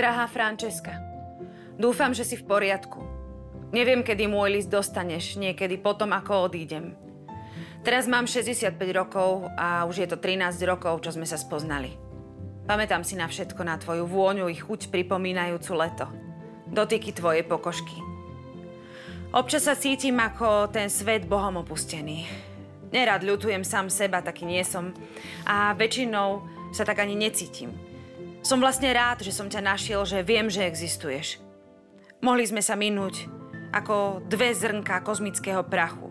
Drahá Frančeska, dúfam, že si v poriadku. Neviem, kedy môj list dostaneš, niekedy potom, ako odídem. Teraz mám 65 rokov a už je to 13 rokov, čo sme sa spoznali. Pamätám si na všetko, na tvoju vôňu i chuť pripomínajúcu leto. Dotyky tvojej pokožky. Občas sa cítim ako ten svet Bohom opustený. Nerad ľutujem sám seba, taký nie som. A väčšinou sa tak ani necítim. Som vlastne rád, že som ťa našiel, že viem, že existuješ. Mohli sme sa minúť, ako dve zrnka kozmického prachu.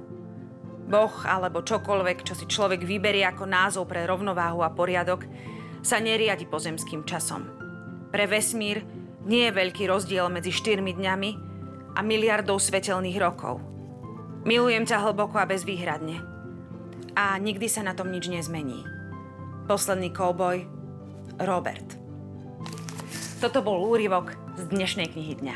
Boh alebo čokoľvek, čo si človek vyberie ako názov pre rovnováhu a poriadok, sa neriadi pozemským časom. Pre vesmír nie je veľký rozdiel medzi štyrmi dňami a miliardou svetelných rokov. Milujem ťa hlboko a bezvýhradne. A nikdy sa na tom nič nezmení. Posledný kouboj, Robert. Toto bol úryvok z dnešnej knihy dňa.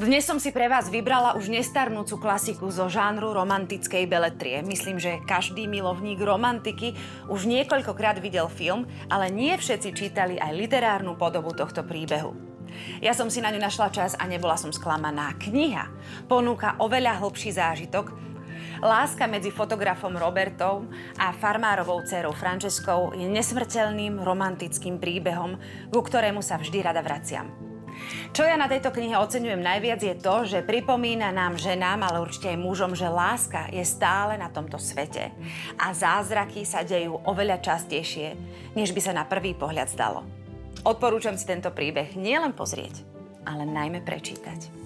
Dnes som si pre vás vybrala už nestarnúcu klasiku zo žánru romantickej beletrie. Myslím, že každý milovník romantiky už niekoľkokrát videl film, ale nie všetci čítali aj literárnu podobu tohto príbehu. Ja som si na ňu našla čas a nebola som sklamaná. Kniha ponúka oveľa hlbší zážitok, Láska medzi fotografom Robertom a farmárovou dcerou Franceskou je nesmrteľným romantickým príbehom, ku ktorému sa vždy rada vraciam. Čo ja na tejto knihe oceňujem najviac je to, že pripomína nám ženám, ale určite aj mužom, že láska je stále na tomto svete a zázraky sa dejú oveľa častejšie, než by sa na prvý pohľad zdalo. Odporúčam si tento príbeh nielen pozrieť, ale najmä prečítať.